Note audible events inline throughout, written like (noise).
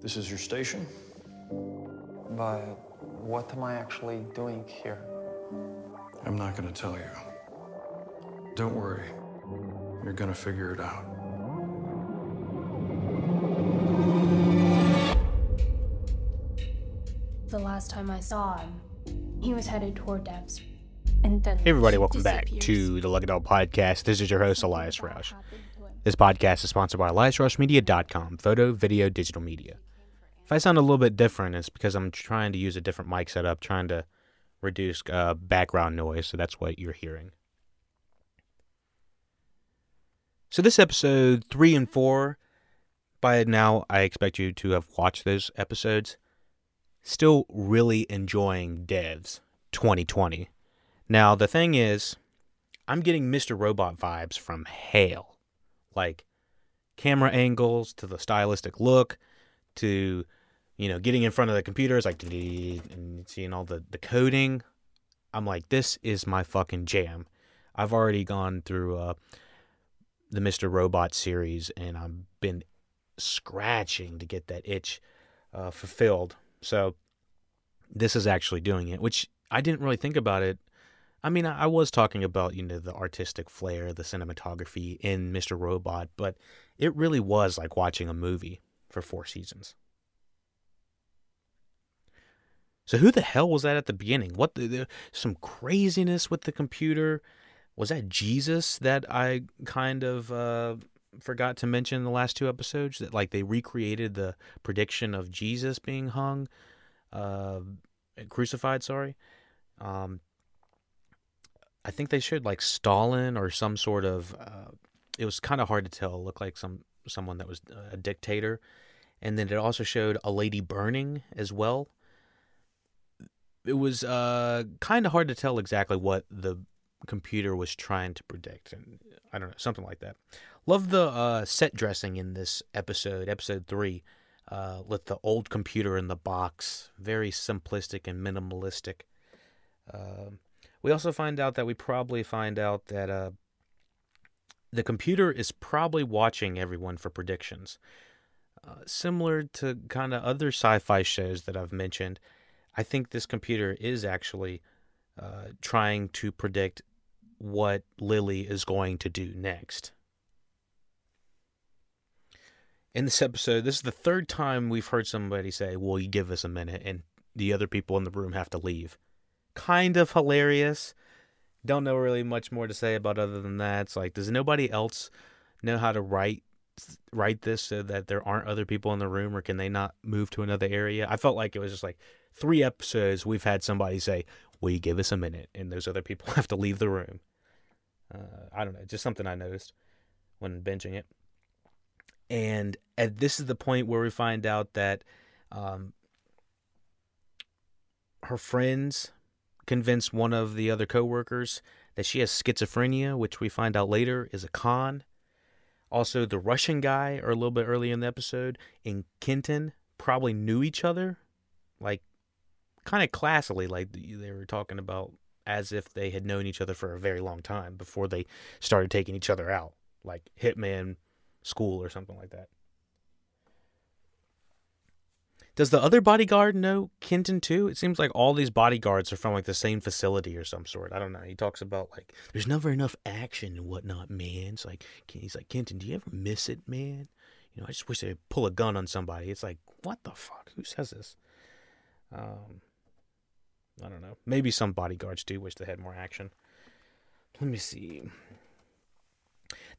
This is your station? But what am I actually doing here? I'm not gonna tell you. Don't worry. You're gonna figure it out. The last time I saw him, he was headed toward Dev's. And then Hey, everybody, welcome back to the Lucky Dog Podcast. This is your host, Elias What Roush. happened to him? This podcast is sponsored by EliasRoushMedia.com, photo, video, digital media. If I sound a little bit different, it's because I'm trying to use a different mic setup, trying to reduce uh, background noise, so that's what you're hearing. So, this episode three and four, by now, I expect you to have watched those episodes. Still really enjoying Devs 2020. Now, the thing is, I'm getting Mr. Robot vibes from Hale. Like camera angles to the stylistic look to, you know, getting in front of the computer is like and seeing all the, the coding. I'm like, this is my fucking jam. I've already gone through uh, the Mr. Robot series and I've been scratching to get that itch uh, fulfilled. So this is actually doing it, which I didn't really think about it I mean, I I was talking about, you know, the artistic flair, the cinematography in Mr. Robot, but it really was like watching a movie for four seasons. So who the hell was that at the beginning? What the, the some craziness with the computer? Was that Jesus that I kind of uh, forgot to mention in the last two episodes? That like they recreated the prediction of Jesus being hung, uh, crucified. Sorry. Um, I think they showed like Stalin or some sort of. Uh, it was kind of hard to tell. It looked like some someone that was a dictator, and then it also showed a lady burning as well. It was uh, kind of hard to tell exactly what the computer was trying to predict, and I don't know something like that. Love the uh, set dressing in this episode, episode three, uh, with the old computer in the box, very simplistic and minimalistic. Um we also find out that we probably find out that uh, the computer is probably watching everyone for predictions. Uh, similar to kind of other sci fi shows that I've mentioned, I think this computer is actually uh, trying to predict what Lily is going to do next. In this episode, this is the third time we've heard somebody say, Will you give us a minute? And the other people in the room have to leave kind of hilarious. Don't know really much more to say about other than that. It's like, does nobody else know how to write write this so that there aren't other people in the room, or can they not move to another area? I felt like it was just like three episodes. We've had somebody say, "Will you give us a minute?" and those other people (laughs) have to leave the room. Uh, I don't know, just something I noticed when binging it. And at, this is the point where we find out that um, her friends convince one of the other coworkers that she has schizophrenia, which we find out later is a con. Also, the Russian guy, or a little bit earlier in the episode, and Kenton probably knew each other, like kind of classily, like they were talking about as if they had known each other for a very long time before they started taking each other out, like Hitman School or something like that. Does the other bodyguard know Kenton too? It seems like all these bodyguards are from like the same facility or some sort. I don't know. He talks about like there's never enough action and whatnot, man. It's like he's like Kenton, do you ever miss it, man? You know, I just wish they'd pull a gun on somebody. It's like what the fuck? Who says this? Um, I don't know. Maybe some bodyguards do wish they had more action. Let me see.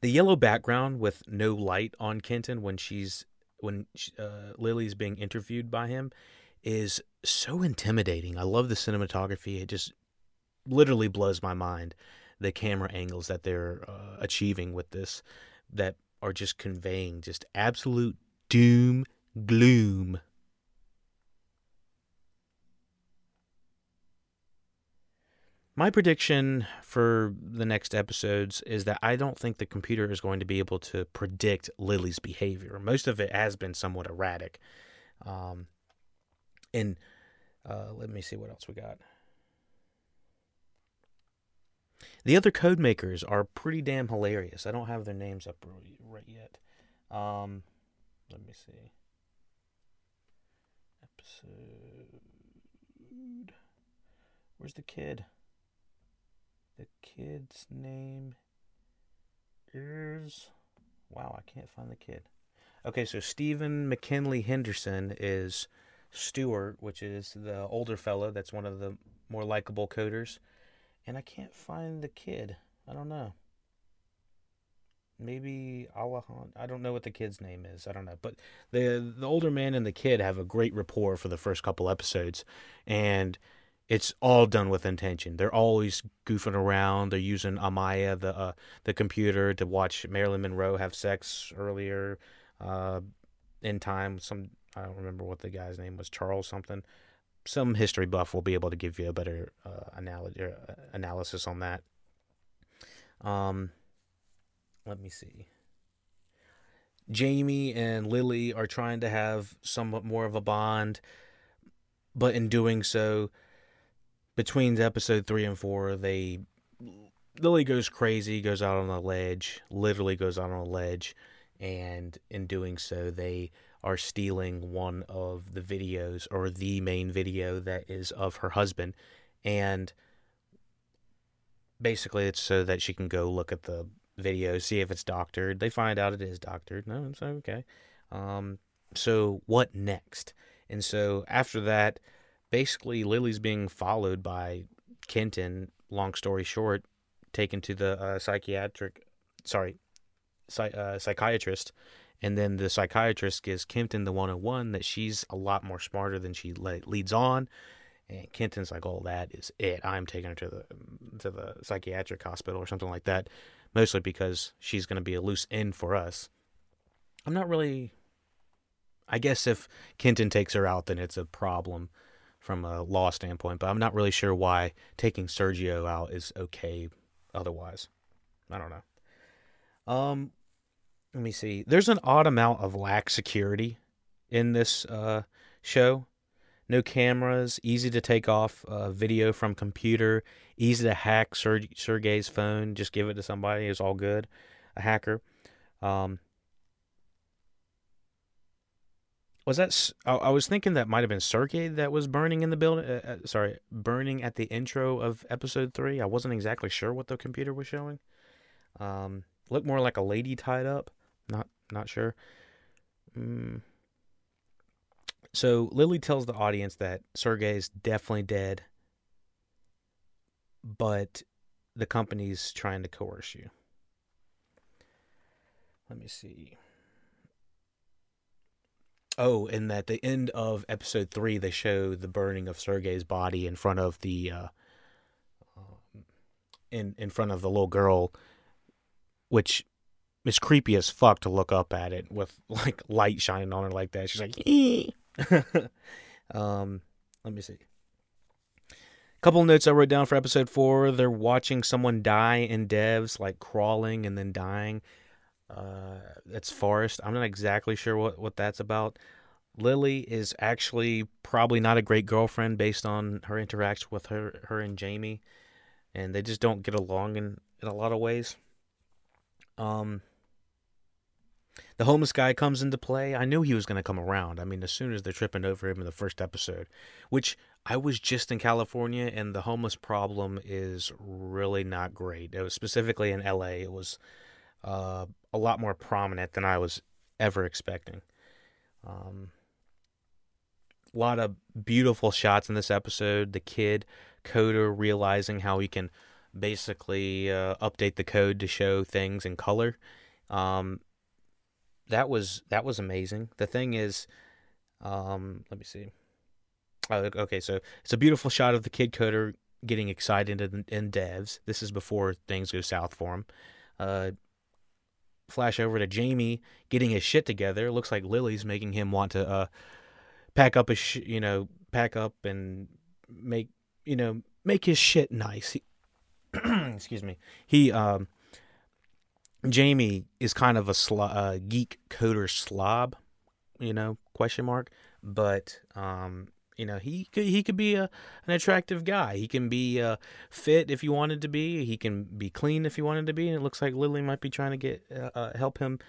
The yellow background with no light on Kenton when she's when uh, Lily's being interviewed by him is so intimidating. I love the cinematography. It just literally blows my mind. The camera angles that they're uh, achieving with this that are just conveying just absolute doom, gloom. My prediction for the next episodes is that I don't think the computer is going to be able to predict Lily's behavior. Most of it has been somewhat erratic. Um, and uh, let me see what else we got. The other code makers are pretty damn hilarious. I don't have their names up right yet. Um, let me see. episode. Where's the kid? The kid's name is. Wow, I can't find the kid. Okay, so Stephen McKinley Henderson is Stewart, which is the older fellow that's one of the more likable coders. And I can't find the kid. I don't know. Maybe Alejandro. I don't know what the kid's name is. I don't know. But the the older man and the kid have a great rapport for the first couple episodes. And it's all done with intention. They're always goofing around. They're using Amaya, the uh, the computer, to watch Marilyn Monroe have sex earlier uh, in time. Some I don't remember what the guy's name was, Charles something. Some history buff will be able to give you a better uh, analogy uh, analysis on that. Um, let me see. Jamie and Lily are trying to have somewhat more of a bond, but in doing so, between episode three and four, they Lily goes crazy, goes out on a ledge, literally goes out on a ledge, and in doing so, they are stealing one of the videos or the main video that is of her husband, and basically it's so that she can go look at the video, see if it's doctored. They find out it is doctored. No, it's okay. Um, so what next? And so after that basically Lily's being followed by Kenton. Long story short, taken to the uh, psychiatric, sorry, uh, psychiatrist, and then the psychiatrist gives Kenton the 101 that she's a lot more smarter than she le- leads on. And Kenton's like, "Oh, that is it. I'm taking her to the to the psychiatric hospital or something like that." Mostly because she's going to be a loose end for us. I'm not really. I guess if Kenton takes her out, then it's a problem from a law standpoint, but I'm not really sure why taking Sergio out is okay otherwise. I don't know. Um, let me see. There's an odd amount of lax security in this uh, show. No cameras, easy to take off uh, video from computer, easy to hack Ser- Sergei's phone. Just give it to somebody. It's all good. A hacker. Um, was that I was thinking that might have been Sergei that was burning in the building uh, uh, sorry burning at the intro of episode 3 I wasn't exactly sure what the computer was showing. Um looked more like a lady tied up. Not not sure. Mm. so Lily tells the audience that Sergei is definitely dead but the company's trying to coerce you. Let me see Oh, and at the end of episode three, they show the burning of Sergei's body in front of the, uh, in in front of the little girl, which is creepy as fuck to look up at it with (laughs) like light shining on her like that. She's like, (laughs) um, let me see. Couple notes I wrote down for episode four. They're watching someone die in devs, like crawling and then dying. Uh, it's Forest. I'm not exactly sure what, what that's about. Lily is actually probably not a great girlfriend based on her interaction with her her and Jamie, and they just don't get along in, in a lot of ways. Um, the homeless guy comes into play. I knew he was going to come around. I mean, as soon as they're tripping over him in the first episode, which I was just in California, and the homeless problem is really not great. It was specifically in LA. It was uh, a lot more prominent than I was ever expecting. Um, a lot of beautiful shots in this episode. The kid coder realizing how he can basically uh, update the code to show things in color. Um, that was that was amazing. The thing is, um, let me see. Oh, okay, so it's a beautiful shot of the kid coder getting excited in, in devs. This is before things go south for him. Uh, flash over to Jamie getting his shit together. Looks like Lily's making him want to uh, pack up his, sh- you know, pack up and make, you know, make his shit nice. He, (clears throat) excuse me. He, um, Jamie is kind of a sl- uh, geek coder slob, you know, question mark. But um, you know, he could he could be a an attractive guy. He can be uh, fit if you wanted to be. He can be clean if you wanted to be. And it looks like Lily might be trying to get uh, uh, help him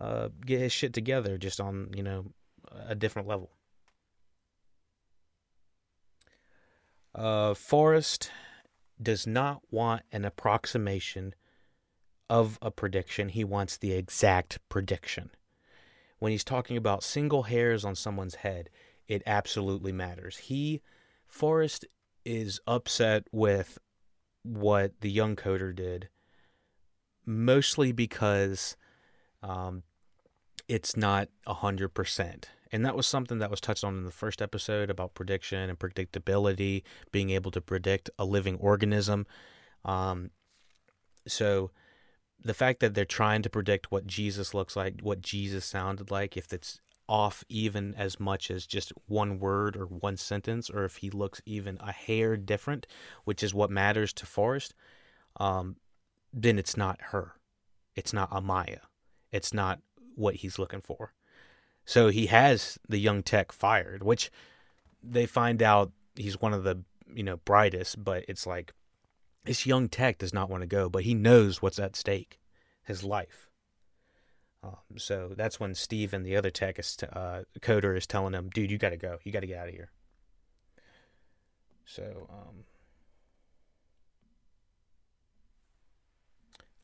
uh, get his shit together, just on you know a different level. Uh, Forest does not want an approximation of a prediction. He wants the exact prediction. When he's talking about single hairs on someone's head, it absolutely matters. He, Forest, is upset with what the young coder did, mostly because um, it's not a hundred percent. And that was something that was touched on in the first episode about prediction and predictability, being able to predict a living organism. Um, so the fact that they're trying to predict what Jesus looks like, what Jesus sounded like, if it's off even as much as just one word or one sentence, or if he looks even a hair different, which is what matters to Forest, um, then it's not her. It's not Amaya. It's not what he's looking for. So he has the young tech fired, which they find out he's one of the you know brightest, but it's like this young tech does not want to go, but he knows what's at stake, his life. Um, so that's when Steve and the other tech is t- uh, coder is telling him, "Dude, you got to go. You got to get out of here." So um,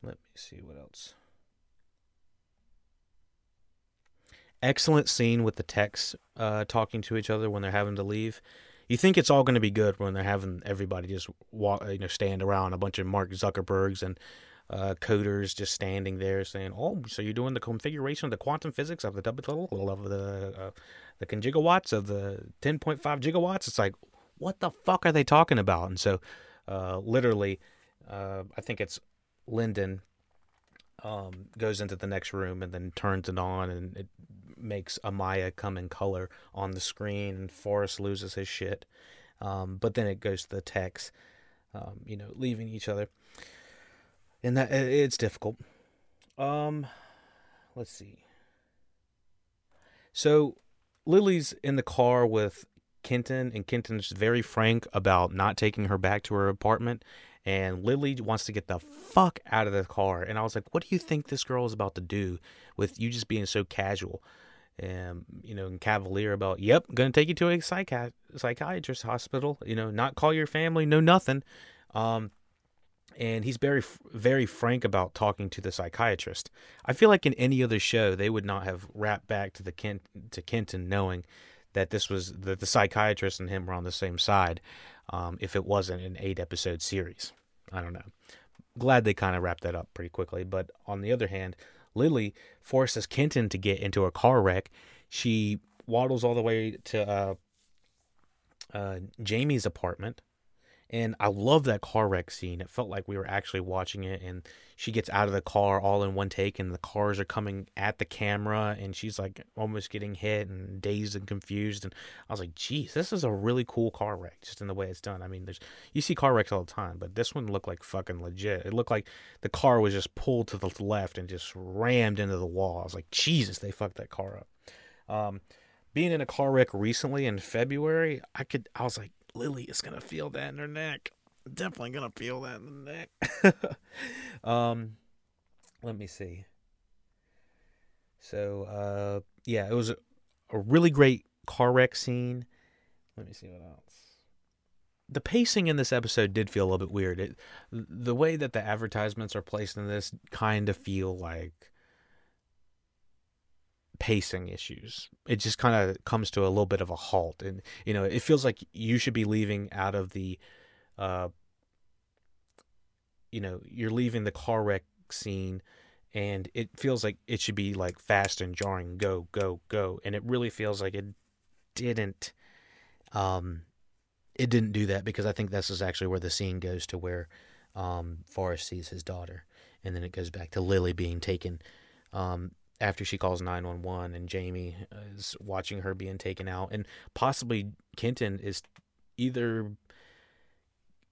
let me see what else. Excellent scene with the techs uh, talking to each other when they're having to leave. You think it's all going to be good when they're having everybody just walk, you know, stand around a bunch of Mark Zuckerbergs and uh, coders just standing there saying, "Oh, so you're doing the configuration of the quantum physics of the double of the uh, the gigawatts of the 10.5 gigawatts?" It's like, what the fuck are they talking about? And so, uh, literally, uh, I think it's Lyndon um, goes into the next room and then turns it on, and it makes Amaya come in color on the screen, and Forest loses his shit. Um, but then it goes to the text, um, you know, leaving each other, and that it's difficult. Um, let's see. So Lily's in the car with Kenton, and Kenton's very frank about not taking her back to her apartment. And Lily wants to get the fuck out of the car. And I was like, what do you think this girl is about to do with you just being so casual? and you know, and cavalier about, yep, gonna take you to a psychi- psychiatrist hospital. You know, not call your family, no nothing. Um, and he's very, very frank about talking to the psychiatrist. I feel like in any other show, they would not have wrapped back to the Kent to Kenton knowing that this was that the psychiatrist and him were on the same side. Um, if it wasn't an eight episode series, I don't know. Glad they kind of wrapped that up pretty quickly. But on the other hand, Lily forces Kenton to get into a car wreck. She waddles all the way to uh, uh, Jamie's apartment. And I love that car wreck scene. It felt like we were actually watching it. And she gets out of the car all in one take, and the cars are coming at the camera, and she's like almost getting hit and dazed and confused. And I was like, geez, this is a really cool car wreck, just in the way it's done. I mean, there's you see car wrecks all the time, but this one looked like fucking legit. It looked like the car was just pulled to the left and just rammed into the wall. I was like, Jesus, they fucked that car up. Um, being in a car wreck recently in February, I could, I was like, Lily is gonna feel that in her neck. Definitely gonna feel that in the neck. (laughs) um, let me see. So, uh, yeah, it was a, a really great car wreck scene. Let me see what else. The pacing in this episode did feel a little bit weird. It, the way that the advertisements are placed in this kind of feel like pacing issues. It just kind of comes to a little bit of a halt, and you know, it feels like you should be leaving out of the, uh, you know, you're leaving the car wreck scene, and it feels like it should be like fast and jarring, go, go, go, and it really feels like it didn't, um, it didn't do that because I think this is actually where the scene goes to where, um, Forest sees his daughter, and then it goes back to Lily being taken, um after she calls 911 and Jamie is watching her being taken out and possibly Kenton is either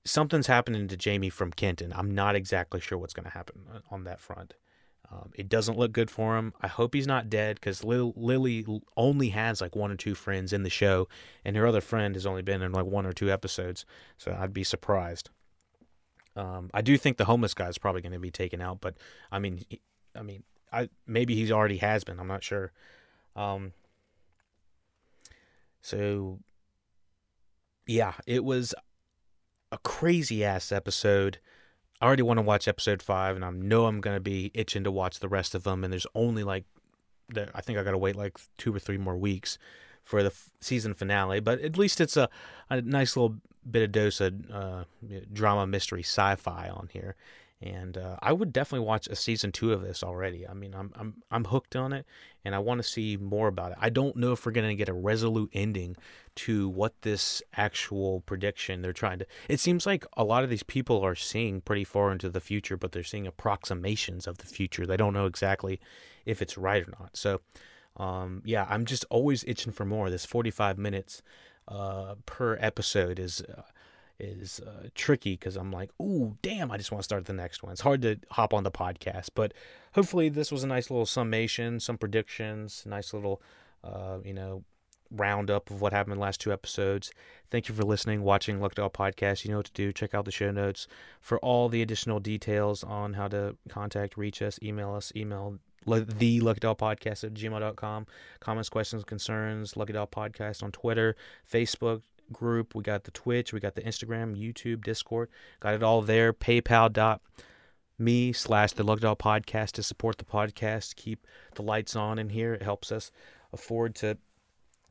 something's happening to Jamie from Kenton. I'm not exactly sure what's going to happen on that front. Um, it doesn't look good for him. I hope he's not dead because Lil- Lily only has like one or two friends in the show, and her other friend has only been in like one or two episodes. So I'd be surprised. Um, I do think the homeless guy is probably going to be taken out, but I mean, he, I mean, I maybe he's already has been. I'm not sure. Um, so yeah, it was a crazy ass episode. I already want to watch episode five, and I know I'm gonna be itching to watch the rest of them. And there's only like, I think I gotta wait like two or three more weeks for the f- season finale. But at least it's a, a nice little bit of dose of uh, drama, mystery, sci-fi on here. And uh, I would definitely watch a season two of this already. I mean, I'm I'm I'm hooked on it, and I want to see more about it. I don't know if we're gonna get a resolute ending to what this actual prediction they're trying to. It seems like a lot of these people are seeing pretty far into the future, but they're seeing approximations of the future. They don't know exactly if it's right or not. So, um, yeah, I'm just always itching for more. This 45 minutes uh, per episode is. Uh, is uh, tricky because I'm like, ooh, damn, I just want to start the next one. It's hard to hop on the podcast, but hopefully this was a nice little summation, some predictions, nice little, uh, you know, roundup of what happened in the last two episodes. Thank you for listening, watching Lucky Dog Podcast. You know what to do. Check out the show notes for all the additional details on how to contact, reach us, email us, email the Lucky Dog Podcast at gmail.com. Comments, questions, concerns, Lucky Dog Podcast on Twitter, Facebook group. We got the Twitch, we got the Instagram, YouTube, Discord. Got it all there. PayPal.me slash the Dog Podcast to support the podcast. Keep the lights on in here. It helps us afford to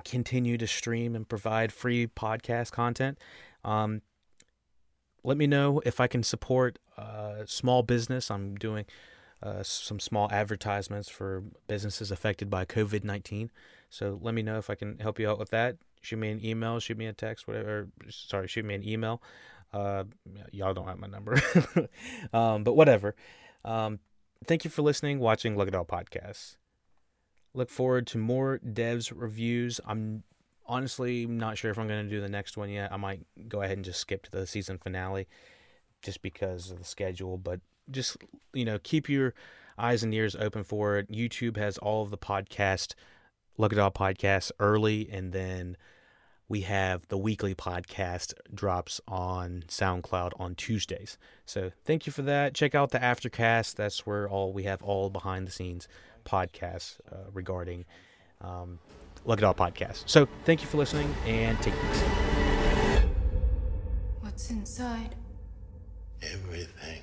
continue to stream and provide free podcast content. Um, let me know if I can support uh, small business. I'm doing uh, some small advertisements for businesses affected by COVID 19. So let me know if I can help you out with that. Shoot me an email, shoot me a text, whatever. Sorry, shoot me an email. Uh, y'all don't have my number, (laughs) um, but whatever. Um, thank you for listening, watching Lucky Dog Podcasts. Look forward to more devs reviews. I'm honestly not sure if I'm going to do the next one yet. I might go ahead and just skip to the season finale just because of the schedule, but just, you know, keep your eyes and ears open for it. YouTube has all of the podcast, Lucky Dog podcasts early, and then we have the weekly podcast drops on SoundCloud on Tuesdays. So thank you for that. Check out the Aftercast. That's where all we have all behind the scenes podcasts uh, regarding um, Lucky Dog podcasts. So thank you for listening and take it. What's inside? Everything.